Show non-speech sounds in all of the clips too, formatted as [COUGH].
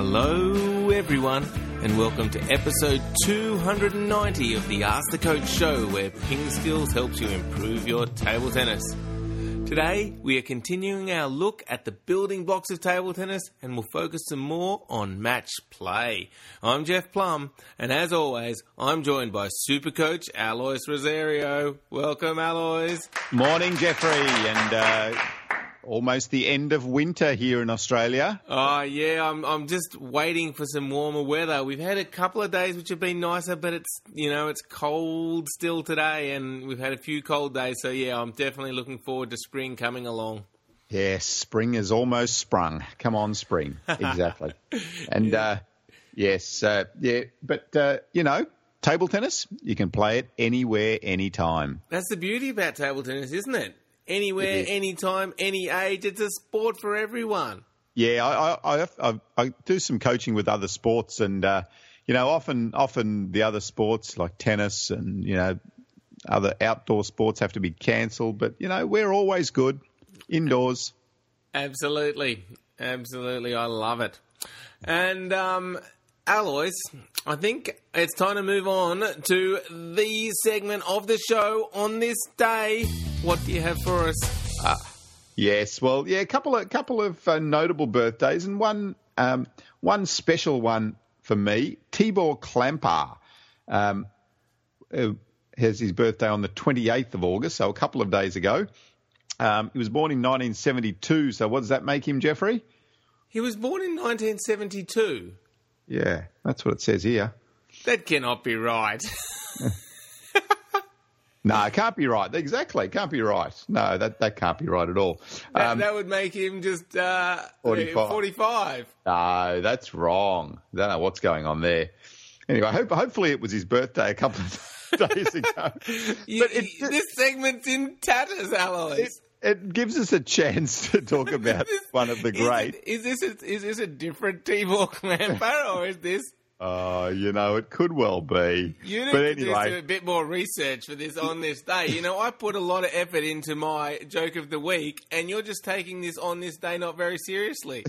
Hello, everyone, and welcome to episode 290 of the Ask the Coach show, where Ping Skills helps you improve your table tennis. Today, we are continuing our look at the building blocks of table tennis and we'll focus some more on match play. I'm Jeff Plumb, and as always, I'm joined by super coach Alois Rosario. Welcome, Alois. Morning, Jeffrey, and uh, almost the end of winter here in Australia. Oh yeah, I'm I'm just waiting for some warmer weather. We've had a couple of days which have been nicer, but it's you know it's cold still today, and we've had a few cold days. So yeah, I'm definitely looking forward to spring coming along. Yes, spring is almost sprung. Come on, spring, [LAUGHS] exactly. and uh, yes, uh, yeah, but uh, you know. Table tennis, you can play it anywhere, anytime. That's the beauty about table tennis, isn't it? Anywhere, anytime, any age. It's a sport for everyone. Yeah, I, I, I, I do some coaching with other sports, and uh, you know, often often the other sports like tennis and you know other outdoor sports have to be cancelled, but you know we're always good indoors. Absolutely, absolutely, I love it. And um, Alois, I think it's time to move on to the segment of the show on this day. What do you have for us? Uh, yes, well, yeah, a couple of couple of uh, notable birthdays and one um, one special one for me. Tibor Klampar um, uh, has his birthday on the 28th of August, so a couple of days ago. Um, he was born in 1972, so what does that make him, Jeffrey? He was born in 1972. Yeah, that's what it says here. That cannot be right. [LAUGHS] [LAUGHS] no, it can't be right. Exactly, it can't be right. No, that, that can't be right at all. That, um, that would make him just uh, 45. 45. No, that's wrong. I don't know what's going on there. Anyway, hope, hopefully it was his birthday a couple of [LAUGHS] days ago. you, but it, this segment's in tatters, Alois. It, gives us a chance [LAUGHS] to talk about this, one of the great. Is, it, is this a, is this a different Tibor [LAUGHS] Klampar or is this? Oh, uh, you know, it could well be. You need but to anyway. do a bit more research for this on this day. You know, I put a lot of effort into my joke of the week, and you're just taking this on this day not very seriously.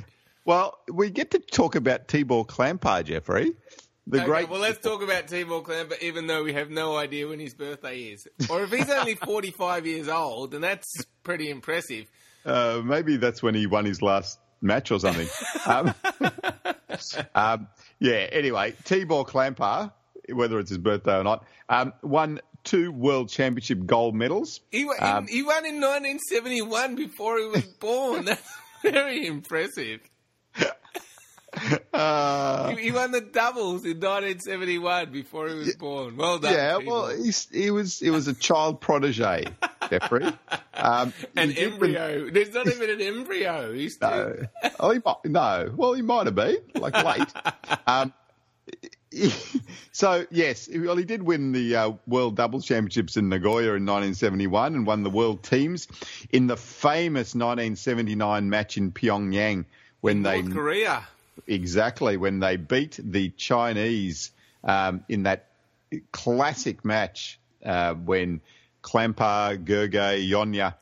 Well, we get to talk about Tibor Klampar, Jeffrey. The okay, great. Well, let's talk about Tibor Klampar, even though we have no idea when his birthday is, or if he's only [LAUGHS] 45 years old, and that's pretty impressive. Uh, maybe that's when he won his last match or something. [LAUGHS] um, [LAUGHS] um, yeah. Anyway, Tibor Klampar, whether it's his birthday or not, um, won two World Championship gold medals. He, um, he, he won in 1971 before he was born. That's very impressive. Uh, he, he, won the doubles in 1971 before he was born. Well done. Yeah, people. well, he was he was a child protege, Jeffrey. Um, an embryo. Been... There's not even an embryo. He's still... no. Oh, he might, no. Well, he might have been like late. [LAUGHS] um, so yes, well, he did win the uh, World Doubles Championships in Nagoya in 1971 and won the World Teams in the famous 1979 match in Pyongyang when in they North Korea exactly. When they beat the Chinese um, in that classic match uh, when Klampar, Gergely, Jonyer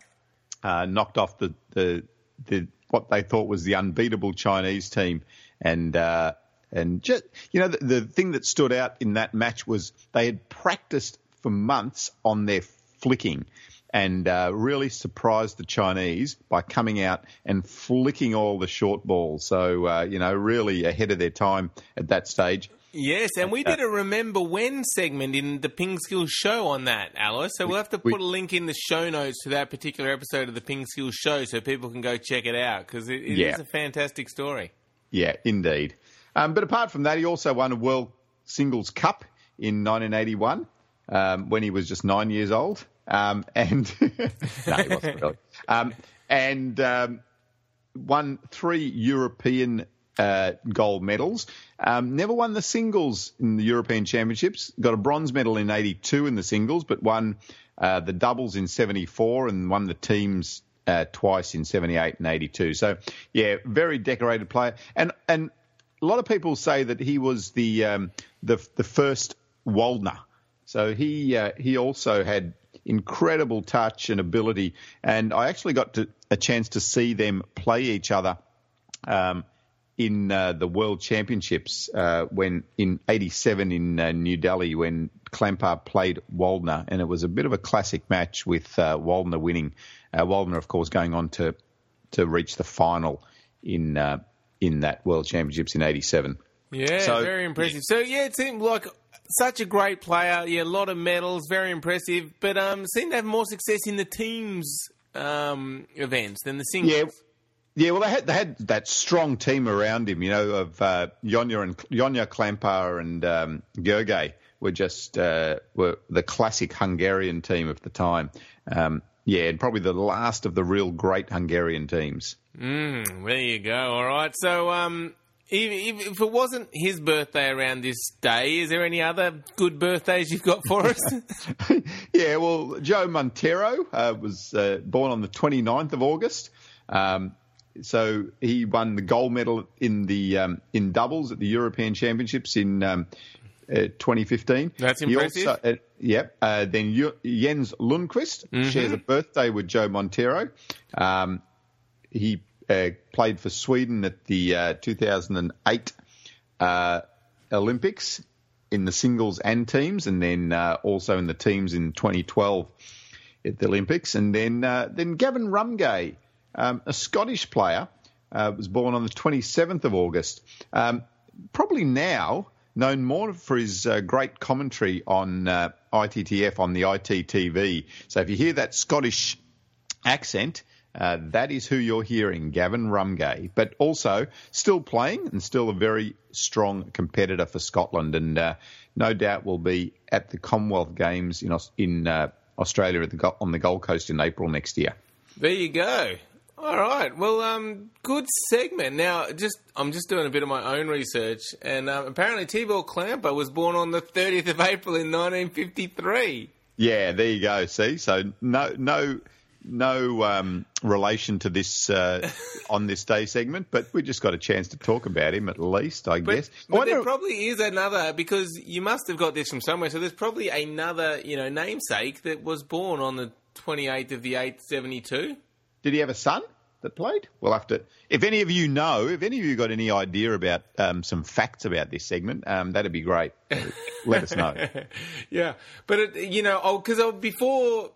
uh, knocked off the, the, the what they thought was the unbeatable Chinese team, and uh, and just you know the, the thing that stood out in that match was they had practiced for months on their flicking and uh, really surprised the Chinese by coming out and flicking all the short balls. So, uh, you know, really ahead of their time at that stage. Yes, and we did a remember when segment in the Ping Skills show on that, Alice. So we'll have to put a link in the show notes to that particular episode of the Ping Skills show so people can go check it out because it, it yeah. is a fantastic story. Yeah, indeed. Um, but apart from that, he also won a World Singles Cup in 1981 um, when he was just nine years old. Um, and [LAUGHS] no, he wasn't really. Um, and um, won three European uh, gold medals. Um, never won the singles in the European Championships. Got a bronze medal in '82 in the singles, but won uh, the doubles in '74 and won the teams uh, twice in '78 and '82. So, yeah, very decorated player. And and a lot of people say that he was the um, the the first Waldner. So he uh, he also had incredible touch and ability. And I actually got to, a chance to see them play each other um, in uh, the World Championships uh, when in '87 in uh, New Delhi when Klampar played Waldner, and it was a bit of a classic match with uh, Waldner winning. Uh, Waldner, of course, going on to to reach the final in uh, in that World Championships in '87. Yeah, so, very impressive. So yeah, it seemed like such a great player. Yeah, a lot of medals, very impressive. But um, seemed to have more success in the teams um, events than the singles. Yeah. Yeah, well, they had they had that strong team around him, you know, of uh, Jonyer and Jonyer Klampar and um, Gergely were just uh, were the classic Hungarian team of the time. Um, yeah, and probably the last of the real great Hungarian teams. Mm, there you go. All right. So, um, if, if, it wasn't his birthday around this day, is there any other good birthdays you've got for us? [LAUGHS] yeah, well, Joe Monteiro uh, was uh, born on the 29th of August. Um, so he won the gold medal in the um, in doubles at the European Championships in um, uh, 2015. That's impressive. Also, uh, yep. Uh, then Jens Lundqvist mm-hmm. shares a birthday with Joe Monteiro. Um, he uh, played for Sweden at the uh, 2008 uh, Olympics in the singles and teams, and then also in the teams in 2012 at the Olympics. And then then Gavin Rumgay um, a Scottish player, uh, was born on the 27th of August. Um, probably now known more for his uh, great commentary on uh, ITTF on the ITTV. So if you hear that Scottish accent, uh, that is who you're hearing, Gavin Rumgay. But also still playing and still a very strong competitor for Scotland, and uh, no doubt will be at the Commonwealth Games in in uh, Australia the, on the Gold Coast in April next year. There you go. All right. Well, um, good segment. Now, just I'm just doing a bit of my own research, and um, apparently Tibor Klampar was born on the 30th of April in 1953. Yeah, there you go. See, so no, no, no um, relation to this uh, [LAUGHS] on this day segment, but we just got a chance to talk about him at least, I but, guess. But there probably is another because you must have got this from somewhere. So there's probably another, you know, namesake that was born on the 28th of the 8th, 72. Did he have a son that played? We'll have to. If any of you know, if any of you got any idea about um, some facts about this segment, um, that'd be great. [LAUGHS] Let us know. [LAUGHS] yeah, but it, you know, because oh, before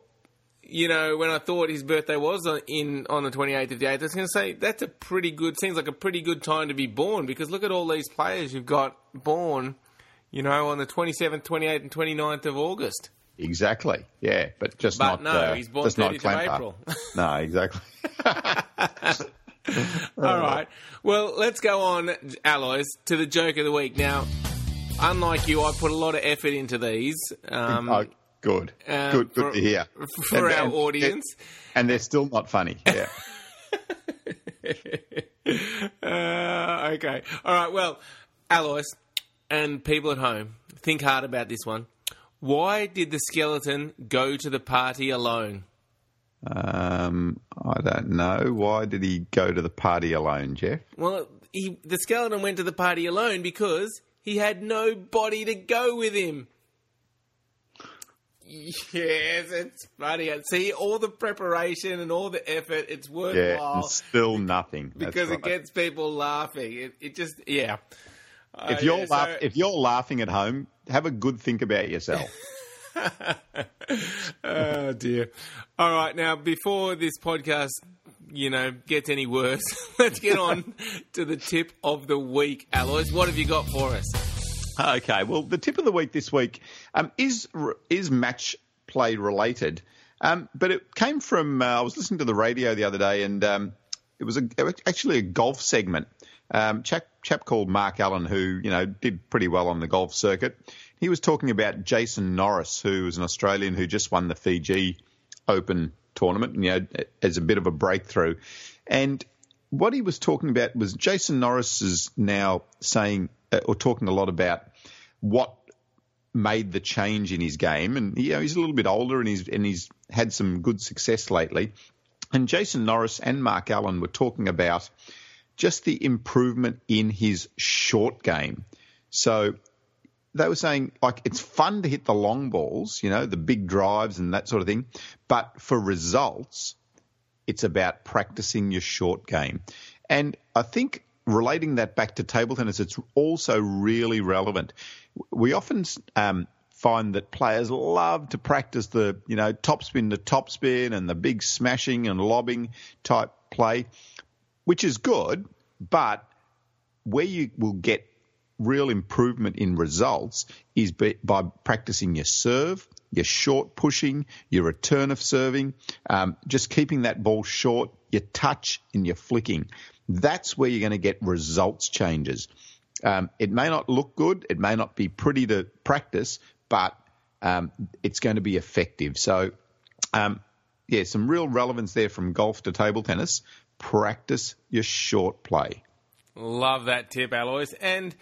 you know, when I thought his birthday was on, in on the 28th of the 8th, I was going to say that's a pretty good, seems like a pretty good time to be born because look at all these players you've got born, you know, on the 27th, 28th, and 29th of August. Exactly. Yeah, but just but not. no, uh, he's born 30th of April. [LAUGHS] no, exactly. [LAUGHS] All right. Well, let's go on, Alois, to the joke of the week. Now, unlike you, I put a lot of effort into these. Um, oh, good. Uh, good. Good for, to hear. For and, our and, audience. And they're still not funny. Yeah. [LAUGHS] [LAUGHS] uh, okay. All right. Well, Alois and people at home, think hard about this one. Why did the skeleton go to the party alone? Um, I don't know. Why did he go to the party alone, Jeff? Well, he, the skeleton went to the party alone because he had nobody to go with him. [LAUGHS] Yes, it's funny. See, all the preparation and all the effort, it's worthwhile. Yeah, still nothing. because right. it gets people laughing. It, it just, yeah. If uh, you're yeah, laugh- so... if you're laughing at home, have a good think about yourself. [LAUGHS] oh dear. All right, now before this podcast, you know, gets any worse, [LAUGHS] let's get on to the tip of the week. Alois. what have you got for us? [LAUGHS] Okay, well, the tip of the week this week um, is is match play related, um, but it came from uh, I was listening to the radio the other day, and um, it was a, actually a golf segment. Um, chap, chap called Mark Allen, who you know did pretty well on the golf circuit. He was talking about Jason Norris, who is an Australian who just won the Fiji Open tournament, you know, as a bit of a breakthrough. And what he was talking about was Jason Norris is now saying Uh, or talking a lot about what made the change in his game, and you know he's a little bit older and he's and he's had some good success lately. And Jason Norris and Mark Allen were talking about just the improvement in his short game. So they were saying like it's fun to hit the long balls, you know, the big drives and that sort of thing, but for results, it's about practicing your short game. And I think relating that back to table tennis, it's also really relevant. We often um, find that players love to practice the, you know, top spin to top spin and the big smashing and lobbing type play, which is good, but where you will get real improvement in results is by practicing your serve, your short pushing, your return of serving, um, just keeping that ball short, your touch and your flicking. That's where you're going to get results changes. Um, it may not look good, it may not be pretty to practice, but um, it's going to be effective. So, um, yeah, some real relevance there from golf to table tennis. Practice your short play. Love that tip, Alois. And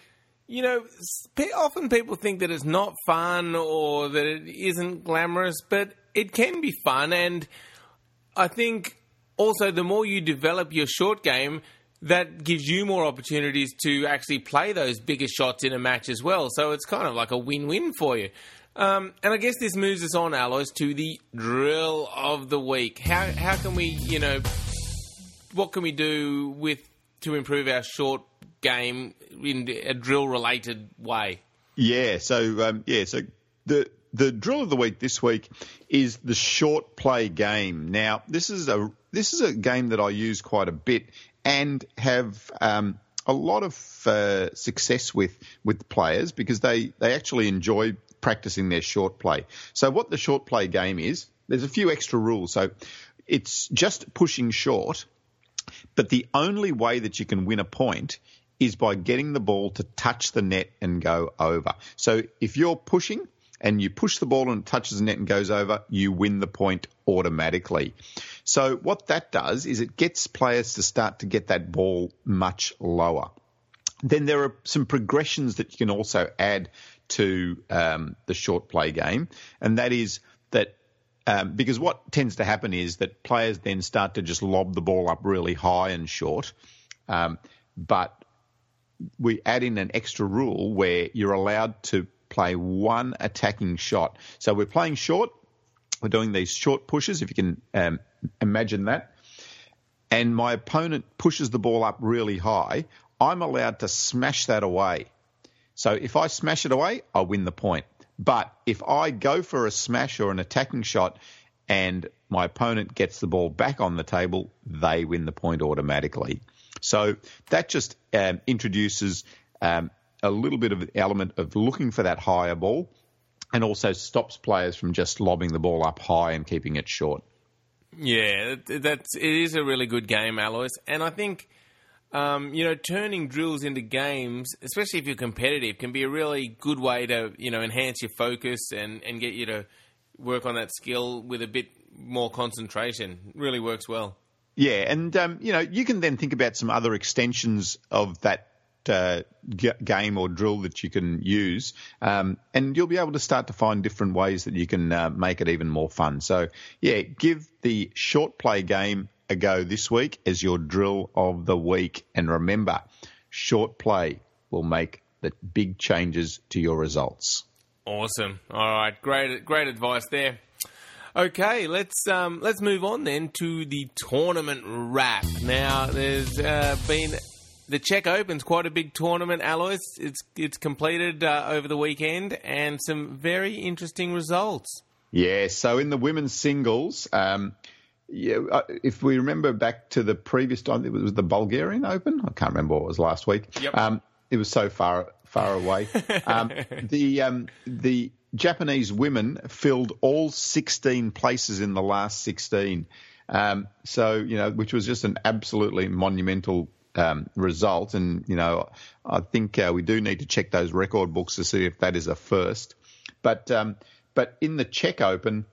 you know, often people think that it's not fun or that it isn't glamorous, but it can be fun. And I think also the more you develop your short game, that gives you more opportunities to actually play those bigger shots in a match as well. So it's kind of like a win win for you. Um, and I guess this moves us on, Alois, to the drill of the week. How, how can we, you know, what can we do with to improve our short game in a drill related way? Yeah, so um, yeah, so the the drill of the week this week is the short play game. Now, this is a this is a game that I use quite a bit and have um, a lot of uh, success with with players because they they actually enjoy practicing their short play. So, what the short play game is, there's a few extra rules. So, it's just pushing short, but the only way that you can win a point is by getting the ball to touch the net and go over. So if you're pushing and you push the ball and it touches the net and goes over, you win the point automatically. So what that does is it gets players to start to get that ball much lower. Then there are some progressions that you can also add to um, the short play game, and that is that um, because what tends to happen is that players then start to just lob the ball up really high and short, um, but we add in an extra rule where you're allowed to play one attacking shot. So we're playing short. We're doing these short pushes, if you can um, imagine that. And my opponent pushes the ball up really high. I'm allowed to smash that away. So if I smash it away, I win the point. But if I go for a smash or an attacking shot and my opponent gets the ball back on the table, they win the point automatically. So that just um, introduces um, a little bit of element of looking for that higher ball and also stops players from just lobbing the ball up high and keeping it short. Yeah, that's it is a really good game, Alois, and I think um, you know turning drills into games, especially if you're competitive, can be a really good way to you know enhance your focus and and get you to work on that skill with a bit more concentration. really works well. Yeah, and um, you know you can then think about some other extensions of that uh, g- game or drill that you can use, um, and you'll be able to start to find different ways that you can uh, make it even more fun. So, yeah, give the short play game a go this week as your drill of the week, and remember, short play will make the big changes to your results. Awesome. All right, great, great advice there. Okay, let's um, let's move on then to the tournament wrap. Now, there's uh, been the Czech Open's quite a big tournament, Alois. It's it's completed uh, over the weekend, and some very interesting results. Yeah. So in the women's singles. Um, yeah, uh, if we remember back to the previous time, it was the Bulgarian Open. I can't remember what it was last week. Yep. Um, it was so far far away. [LAUGHS] Um, the um, the Japanese women filled all 16 places in the last 16. Um, so, you know, which was just an absolutely monumental um, result. And, you know, I think uh, we do need to check those record books to see if that is a first. But, um, but in the Czech Open,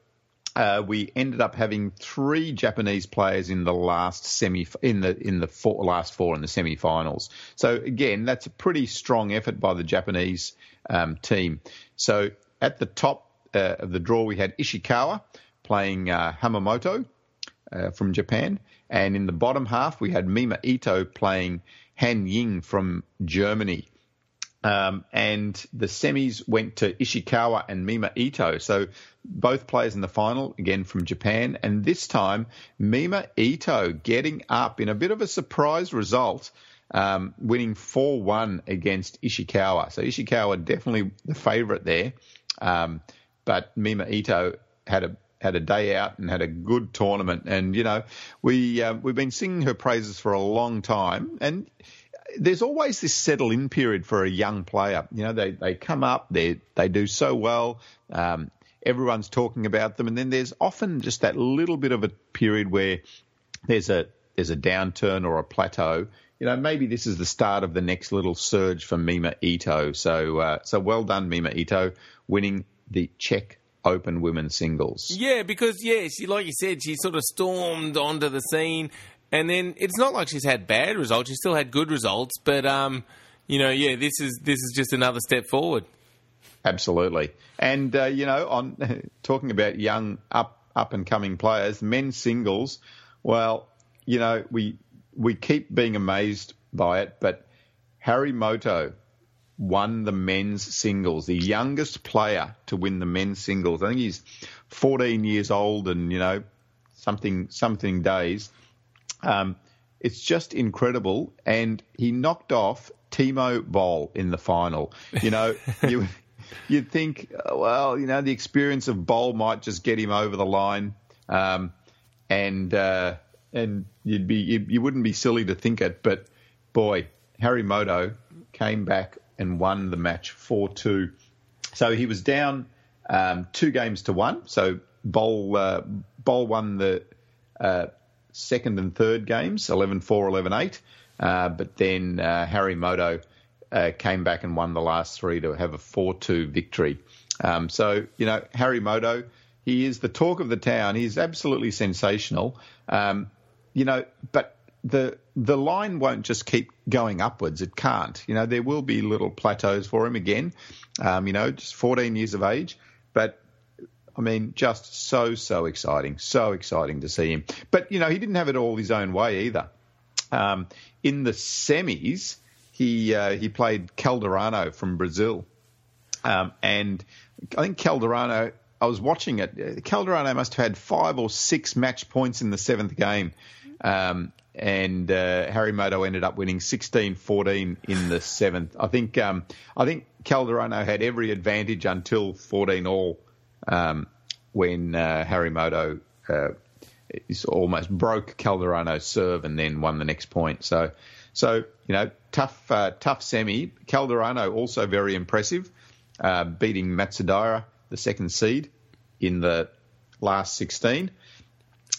uh, we ended up having three Japanese players in the last semi in the in the four, last four in the semi-finals. So again, that's a pretty strong effort by the Japanese um, team. So at the top uh, of the draw, we had Ishikawa playing uh, Hamamoto uh, from Japan. And in the bottom half, we had Mima Ito playing Han Ying from Germany. Um, and the semis went to Ishikawa and Mima Ito. So both players in the final, again from Japan. And this time, Mima Ito getting up in a bit of a surprise result um, winning 4 1 against Ishikawa. So Ishikawa definitely the favourite there. Um, but Mima Ito had a had a day out and had a good tournament. And you know, we uh, we've been singing her praises for a long time, and there's always this settle in period for a young player. You know, they they come up, they they do so well. Um, everyone's talking about them, and then there's often just that little bit of a period where there's a there's a downturn or a plateau. You know, maybe this is the start of the next little surge for Mima Ito. So, uh, so well done, Mima Ito, winning the Czech Open women's singles. Yeah, because yeah, she like you said, she sort of stormed onto the scene, and then it's not like she's had bad results. She still had good results, but um, you know, yeah, this is this is just another step forward. Absolutely, and uh, you know, on [LAUGHS] talking about young up up and coming players, men's singles. Well, you know, we we keep being amazed by it, but Harimoto won the men's singles, the youngest player to win the men's singles. I think he's 14 years old and, you know, something, something days. Um, it's just incredible. And he knocked off Timo Boll in the final. You know, [LAUGHS] you, you'd think, well, you know, the experience of Boll might just get him over the line. Um, and, uh, and you'd be, you, you wouldn't be silly to think it, but boy, Harimoto came back and won the match 4 2. So he was down um, two games to one. So Boll, uh, Boll won the uh, second and third games 11 4, 11 8. Uh, but then uh, Harimoto uh, came back and won the last three to have a 4 2 victory. Um, so, you know, Harimoto, he is the talk of the town. He's absolutely sensational. Um, you know, but the the line won't just keep going upwards. It can't. You know, there will be little plateaus for him again. Um, you know, just 14 years of age, but I mean, just so so exciting, so exciting to see him. But you know, he didn't have it all his own way either. Um, in the semis, he uh, he played Calderano from Brazil, um, and I think Calderano. I was watching it. Calderano must have had five or six match points in the seventh game. Um, and uh, Harimoto ended up winning 16-14 in the seventh. I think um, I think Calderano had every advantage until 14 all um, when uh, Harimoto uh, almost broke Calderano's serve and then won the next point. So so you know tough uh, tough semi. Calderano also very impressive, uh, beating Matsudaira, the second seed, in the last 16.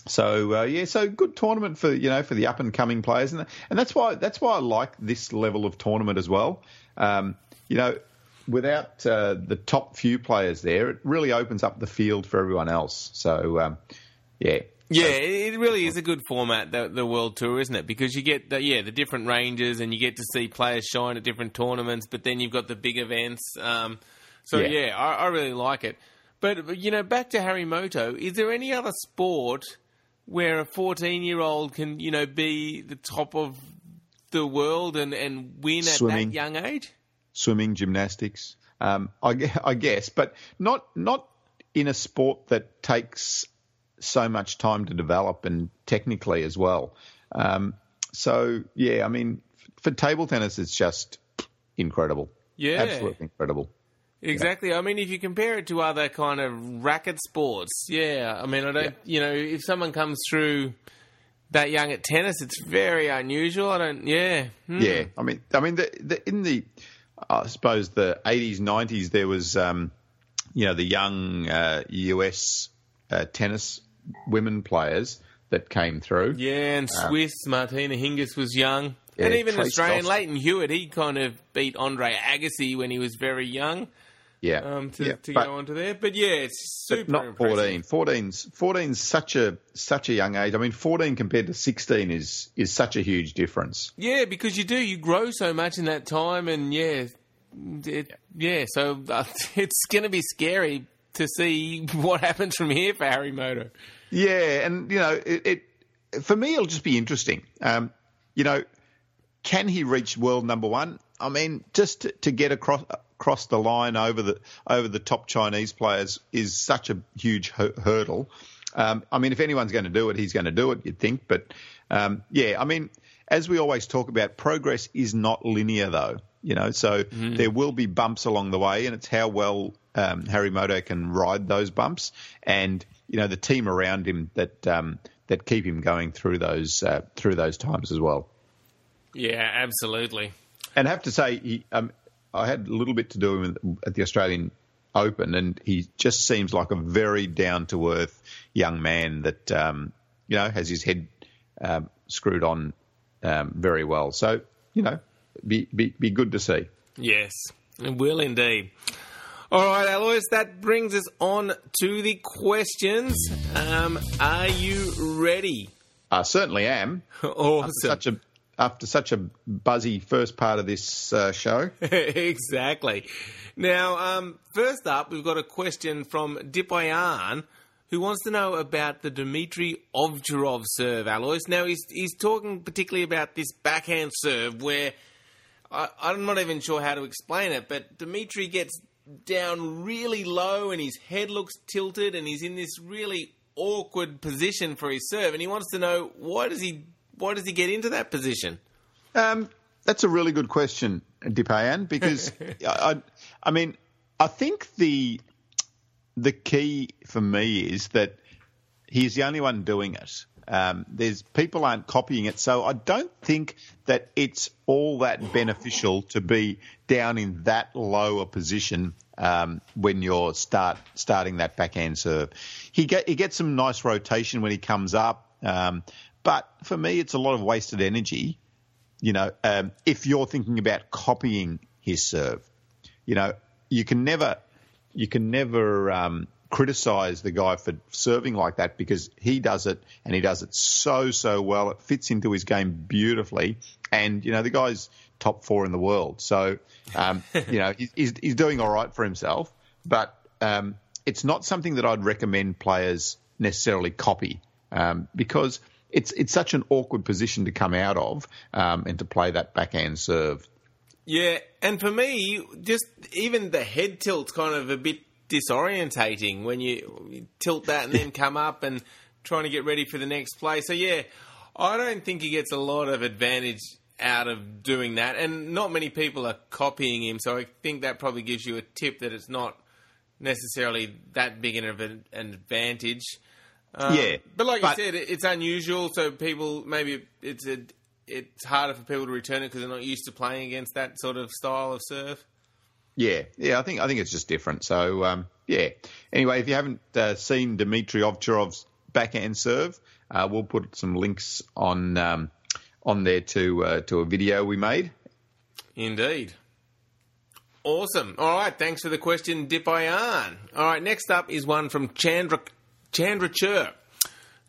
So uh, yeah, so good tournament for you know for the up and coming players, and and that's why that's why I like this level of tournament as well. Um, you know, without uh, the top few players there, it really opens up the field for everyone else. So um, yeah. Yeah, it really is a good format, the, the World Tour, isn't it? Because you get the, yeah the different ranges, and you get to see players shine at different tournaments. But then you've got the big events. Um, so yeah, yeah I, I really like it. But you know, back to Harimoto, is there any other sport? Where a 14 year old can, you know, be the top of the world and, and win Swimming. at that young age? Swimming, gymnastics, um, I, [LAUGHS] I guess, but not not in a sport that takes so much time to develop and technically as well. Um, so yeah, I mean, for table tennis, it's just incredible. Yeah, absolutely incredible. Exactly. I mean, if you compare it to other kind of racket sports, yeah. I mean, I don't. Yeah. You know, if someone comes through that young at tennis, it's very unusual. I don't. Yeah. Hmm. Yeah. I mean, I mean, the, the, in the, I suppose the eighties, nineties, there was, um, you know, the young uh, US uh, tennis women players that came through. Yeah, and uh, Swiss Martina Hingis was young. Yeah, and even Trace Australian Leighton Hewitt, he kind of beat Andre Agassi when he was very young. Yeah. Um, to, yeah, to go onto there. But yeah, it's super not impressive. 14. 14's, 14's such a such a young age. I mean, 14 compared to 16 is is such a huge difference. Yeah, because you do you grow so much in that time, and yeah, it, yeah. So uh, [LAUGHS] it's going to be scary to see [LAUGHS] what happens from here for Harimoto. Yeah, and you know, it, it for me it'll just be interesting. Um, you know, can he reach world number one? I mean, just to, to get across across the line over the over the top Chinese players is such a huge hurdle. Um, I mean, if anyone's going to do it, he's going to do it. You'd think, but um, yeah, I mean, as we always talk about, progress is not linear, though. You know, so mm. there will be bumps along the way, and it's how well um, Harimoto can ride those bumps, and you know the team around him that um, that keep him going through those uh, through those times as well. Yeah, absolutely. And I have to say, he, um, I had a little bit to do with at the Australian Open, and he just seems like a very down to earth young man that um, you know has his head um, screwed on um, very well. So you know, be, be be good to see. Yes, it will indeed. All right, Alois, that brings us on to the questions. Um, are you ready? I certainly am. [LAUGHS] awesome. After such a after such a buzzy first part of this uh, show. [LAUGHS] exactly. Now, um, first up, we've got a question from Dipayan who wants to know about the Dmitry Ovcharov serve, Alois. Now, he's, he's talking particularly about this backhand serve where I, I'm not even sure how to explain it, but Dmitry gets down really low and his head looks tilted and he's in this really awkward position for his serve and he wants to know why does he why does he get into that position? Um, that's a really good question, Dipayan, because [LAUGHS] I, I mean, I think the the key for me is that he's the only one doing it. Um, there's people aren't copying it, so I don't think that it's all that beneficial to be down in that low a position um, when you're start starting that backhand serve. He get he gets some nice rotation when he comes up, um, but for me, it's a lot of wasted energy. You know, um, if you're thinking about copying his serve, you know, you can never you can never um, criticize the guy for serving like that because he does it and he does it so so well. It fits into his game beautifully, and you know the guy's top four in the world, so um, [LAUGHS] you know he's, he's doing all right for himself. But um, it's not something that I'd recommend players necessarily copy um, because it's it's such an awkward position to come out of um, and to play that backhand serve. Yeah, and for me, just even the head tilt's kind of a bit disorientating when you, tilt that and then come up and trying to get ready for the next play. So yeah, I don't think he gets a lot of advantage out of doing that, and not many people are copying him. So I think that probably gives you a tip that it's not necessarily that big of an advantage. Um, yeah, but like but, you said, it's unusual. So people maybe it's a it's harder for people to return it because they're not used to playing against that sort of style of serve. Yeah, yeah, I think I think it's just different. So um, yeah. Anyway, if you haven't uh, seen Dmitry Ovcharov's backhand serve, uh, we'll put some links on um, on there to uh, to a video we made. Indeed. Awesome. All right, thanks for the question, Dipayan. All right, next up is one from Chandra Chandra Chur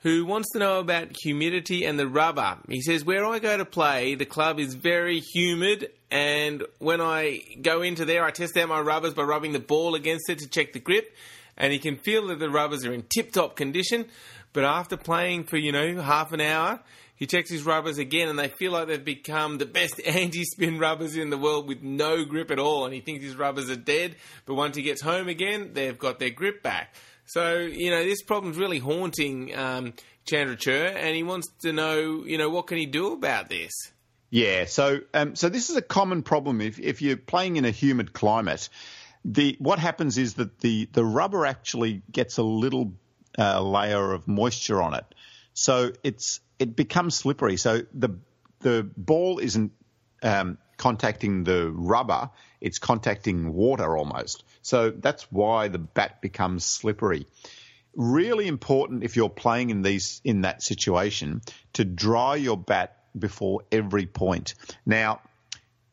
who wants to know about humidity and the rubber. He says, Where I go to play, the club is very humid, and when I go into there, I test out my rubbers by rubbing the ball against it to check the grip, and he can feel that the rubbers are in tip top condition. But after playing for, you know, half an hour, he checks his rubbers again, and they feel like they've become the best [LAUGHS] anti spin rubbers in the world with no grip at all. And he thinks his rubbers are dead, but once he gets home again, they've got their grip back. So, you know, this problem's really haunting um, Chandra Chur, and he wants to know, you know, what can he do about this? Yeah, so um, so this is a common problem if, if you're playing in a humid climate. The what happens is that the, the rubber actually gets a little uh, layer of moisture on it, so it's it becomes slippery. So the the ball isn't um, contacting the rubber; it's contacting water almost. So that's why the bat becomes slippery. Really important if you're playing in these in that situation to dry your bat before every point. Now,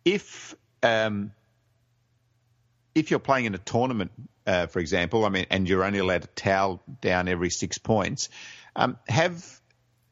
if um, if you're playing in a tournament, uh, for example, I mean, and you're only allowed to towel down every six points, um, have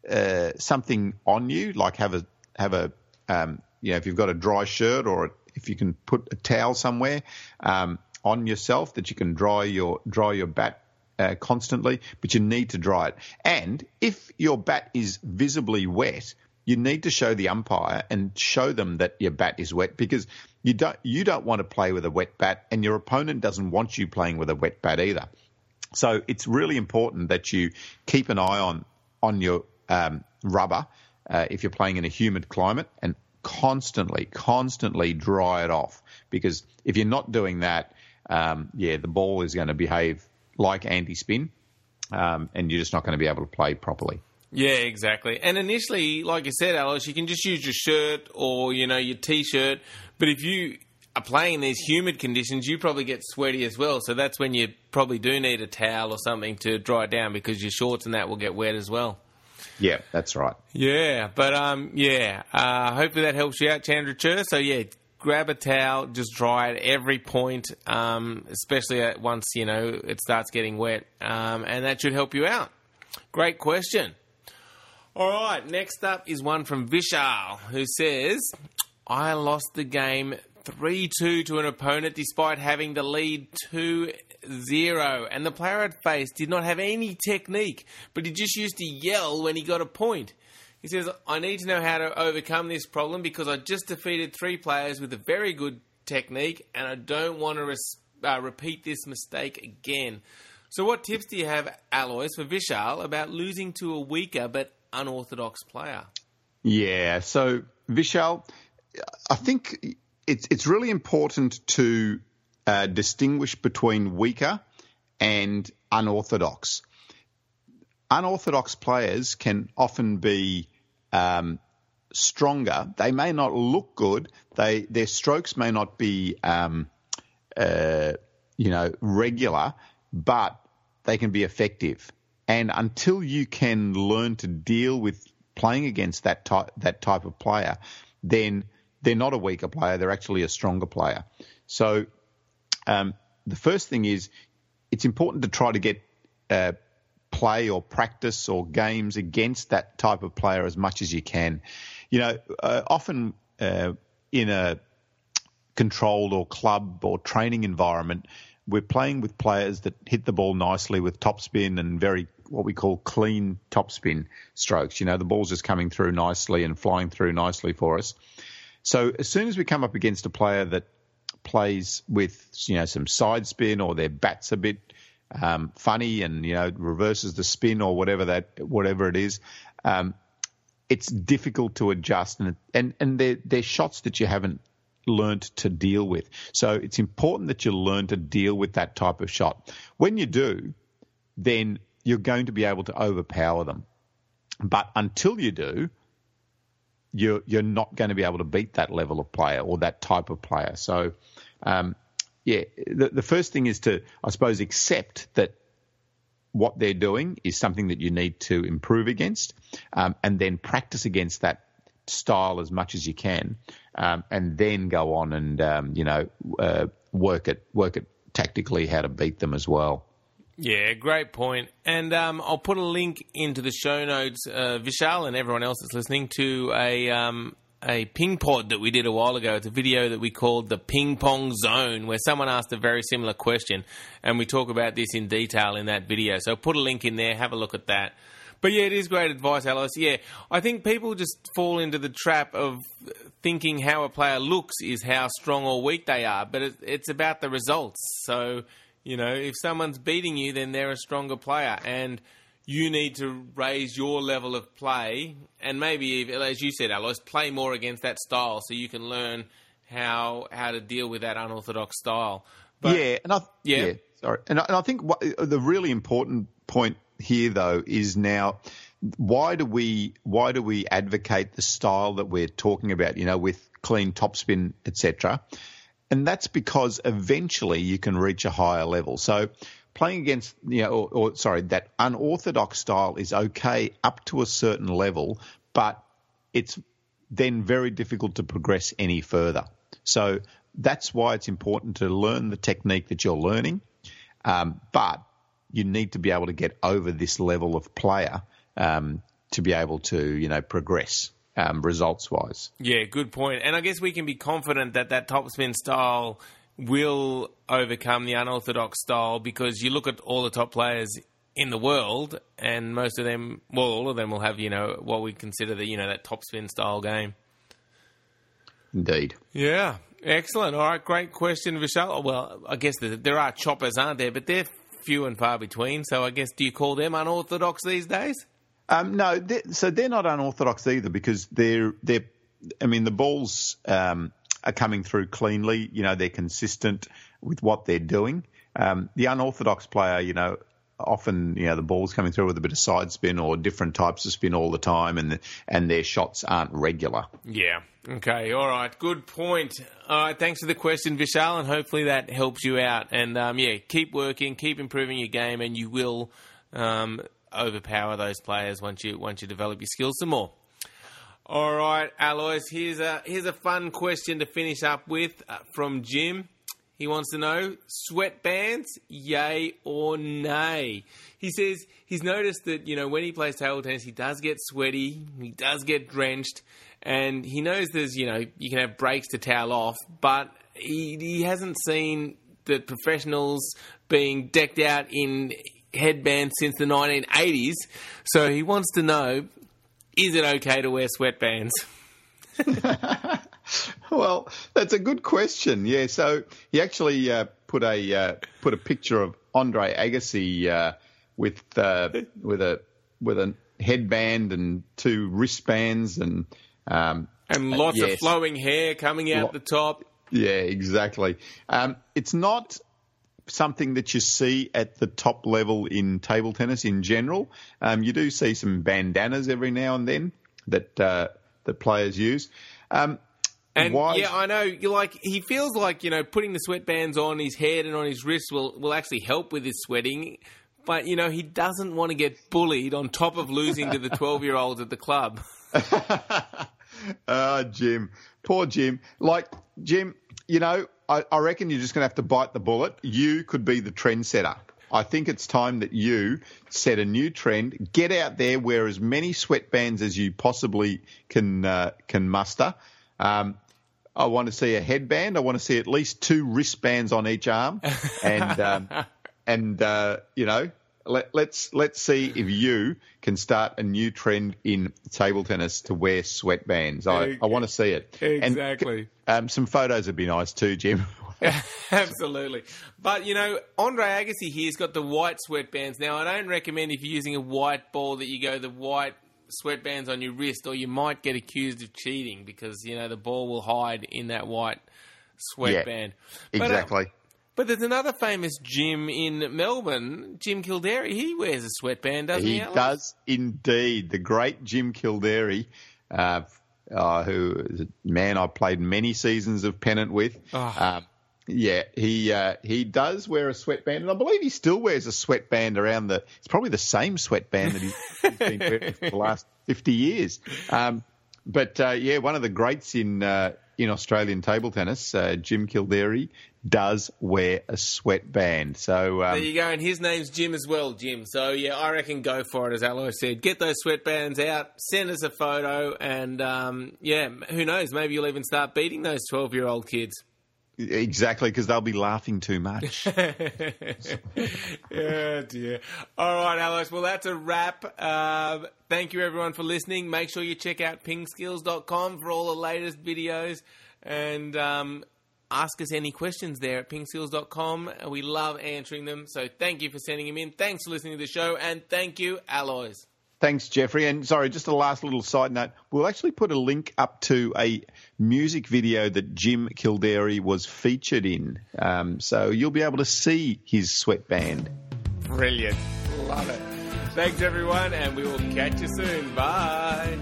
uh, something on you, like have a have a um, you know if you've got a dry shirt or if you can put a towel somewhere, um, on yourself that you can dry your dry your bat uh, constantly, but you need to dry it. And if your bat is visibly wet, you need to show the umpire and show them that your bat is wet because you don't you don't want to play with a wet bat, and your opponent doesn't want you playing with a wet bat either. So it's really important that you keep an eye on on your um, rubber uh, if you're playing in a humid climate and constantly, constantly dry it off. Because if you're not doing that, um, yeah, the ball is going to behave like anti spin, um, and you're just not going to be able to play properly. Yeah, exactly. And initially, like you said, Alice, you can just use your shirt or you know your t-shirt. But if you are playing in these humid conditions, you probably get sweaty as well. So that's when you probably do need a towel or something to dry down because your shorts and that will get wet as well. Yeah, that's right. Yeah, but um, yeah. Uh, hopefully that helps you out, Chandra Chur. So yeah, grab a towel, just dry it every point, um, especially once you know it starts getting wet, um, and that should help you out. Great question. All right, next up is one from Vishal who says, I lost the game 3 2 to an opponent despite having the lead 2 0. And the player I'd faced did not have any technique, but he just used to yell when he got a point. He says, I need to know how to overcome this problem because I just defeated three players with a very good technique and I don't want to res- uh, repeat this mistake again. So, what tips do you have, Alois, for Vishal about losing to a weaker but unorthodox player. Yeah. So Vishal, I think it's it's really important to uh, distinguish between weaker and unorthodox. Unorthodox players can often be um, stronger. They may not look good. They their strokes may not be um, uh, you know regular, but they can be effective. And until you can learn to deal with playing against that type that type of player, then they're not a weaker player. They're actually a stronger player. So um, the first thing is it's important to try to get uh, play or practice or games against that type of player as much as you can. You know, uh, often uh, in a controlled or club or training environment, we're playing with players that hit the ball nicely with topspin and very what we call clean topspin strokes. You know, the ball's just coming through nicely and flying through nicely for us. So as soon as we come up against a player that plays with you know some side spin or their bat's a bit um, funny and you know reverses the spin or whatever that whatever it is, um, it's difficult to adjust and and and they're, they're shots that you haven't learned to deal with. So it's important that you learn to deal with that type of shot. When you do, then you're going to be able to overpower them. But until you do, you're you're not going to be able to beat that level of player or that type of player. So, um, yeah, the, the first thing is to, I suppose, accept that what they're doing is something that you need to improve against, um, and then practice against that style as much as you can, um, and then go on and um, you know uh, work it work it tactically how to beat them as well. Yeah, great point. And um, I'll put a link into the show notes, uh, Vishal and everyone else that's listening, to a um, a ping pod that we did a while ago. It's a video that we called the Ping Pong Zone, where someone asked a very similar question, and we talk about this in detail in that video. So I'll put a link in there, have a look at that. But yeah, it is great advice, Alice. Yeah, I think people just fall into the trap of thinking how a player looks is how strong or weak they are, but it's about the results. So, you know, if someone's beating you, then they're a stronger player. And you need to raise your level of play and maybe, as you said, Alice, play more against that style so you can learn how how to deal with that unorthodox style. But, yeah, and I, yeah. yeah sorry, and I, and I think what, the really important point here though is now why do we why do we advocate the style that we're talking about? You know, with clean topspin, etc. And that's because eventually you can reach a higher level. So playing against, you know, or, or sorry, that unorthodox style is okay up to a certain level, but it's then very difficult to progress any further. So that's why it's important to learn the technique that you're learning. Um, but you need to be able to get over this level of player um, to be able to, you know, progress um, results wise. Yeah, good point. And I guess we can be confident that that topspin style will overcome the unorthodox style because you look at all the top players in the world, and most of them, well, all of them will have, you know, what we consider the, you know, that topspin style game. Indeed. Yeah, excellent. All right, great question, Vishal. Well, I guess there are choppers, aren't there? But they're few and far between. So I guess do you call them unorthodox these days? Um, no, they're, so they're not unorthodox either because they're they're. I mean, the balls um, are coming through cleanly. You know, they're consistent with what they're doing. Um, the unorthodox player, you know, often you know the ball's coming through with a bit of side spin or different types of spin all the time, and and their shots aren't regular. Yeah. Okay. All right. Good point. All right. Thanks for the question, Vishal, and hopefully that helps you out. And um, yeah, keep working, keep improving your game, and you will um, overpower those players once you once you develop your skills some more. All right, Alois. Here's a here's a fun question to finish up with uh, from Jim. He wants to know sweatbands, yay or nay. He says he's noticed that, you know, when he plays table tennis, he does get sweaty, he does get drenched, and he knows there's, you know, you can have breaks to towel off, but he, he hasn't seen the professionals being decked out in headbands since the 1980s. So he wants to know is it okay to wear sweatbands? [LAUGHS] well, that's a good question. Yeah, so he actually uh, put a uh, put a picture of Andre Agassi uh, with uh, with a with a headband and two wristbands and um, and lots yes. of flowing hair coming out Lo- the top. Yeah, exactly. Um, it's not something that you see at the top level in table tennis in general. Um, you do see some bandanas every now and then that uh, that players use. Um, and Why? yeah, I know. You like he feels like you know putting the sweatbands on his head and on his wrists will will actually help with his sweating. But you know he doesn't want to get bullied on top of losing to the [LAUGHS] twelve year olds at the club. uh, [LAUGHS] [LAUGHS] Jim, poor Jim. Like Jim, you know, I, I reckon you're just going to have to bite the bullet. You could be the trendsetter. I think it's time that you set a new trend. Get out there, wear as many sweatbands as you possibly can uh, can muster. Um, I want to see a headband. I want to see at least two wristbands on each arm, [LAUGHS] and um, and uh, you know, let, us let's, let's see if you can start a new trend in table tennis to wear sweatbands. I, I want to see it. Exactly. And, um, some photos would be nice too, Jim. [LAUGHS] [LAUGHS] Absolutely. But, you know, Andre Agassi here's got the white sweatbands. Now, I don't recommend if you're using a white ball that you go the white sweatbands on your wrist, or you might get accused of cheating because you know the ball will hide in that white sweatband. Yeah, exactly. But, but there's another famous Jim in Melbourne, Jim Kildare. He wears a sweatband, doesn't he? He does indeed. The great Jim Kildare, uh, uh, who is a man I played many seasons of pennant with. Oh. Um, yeah, he uh, he does wear a sweatband, and I believe he still wears a sweatband around the. It's probably the same sweatband that he's, he's [LAUGHS] been wearing for the last fifty years. Um, but uh, yeah, one of the greats in uh, in Australian table tennis, uh, Jim Kildare, does wear a sweatband. So um, there you go, and his name's Jim as well, Jim. So yeah, I reckon go for it. As Alois said, get those sweatbands out, send us a photo, and um, yeah, who knows? Maybe you'll even start beating those twelve-year-old kids. Exactly, because they'll be laughing too much. yeah, [LAUGHS] dear. All right, Alois. Well, that's a wrap. Uh, thank you, everyone, for listening. Make sure you check out pingskills.com for all the latest videos and um, ask us any questions there at pingskills.com. We love answering them. So thank you for sending them in. Thanks for listening to the show. And thank you, Alois. Thanks, Jeffrey. And sorry, just a last little side note. We'll actually put a link up to a music video that Jim Kildare was featured in. Um, so you'll be able to see his sweatband. Brilliant. Love it. Thanks, everyone, and we will catch you soon. Bye.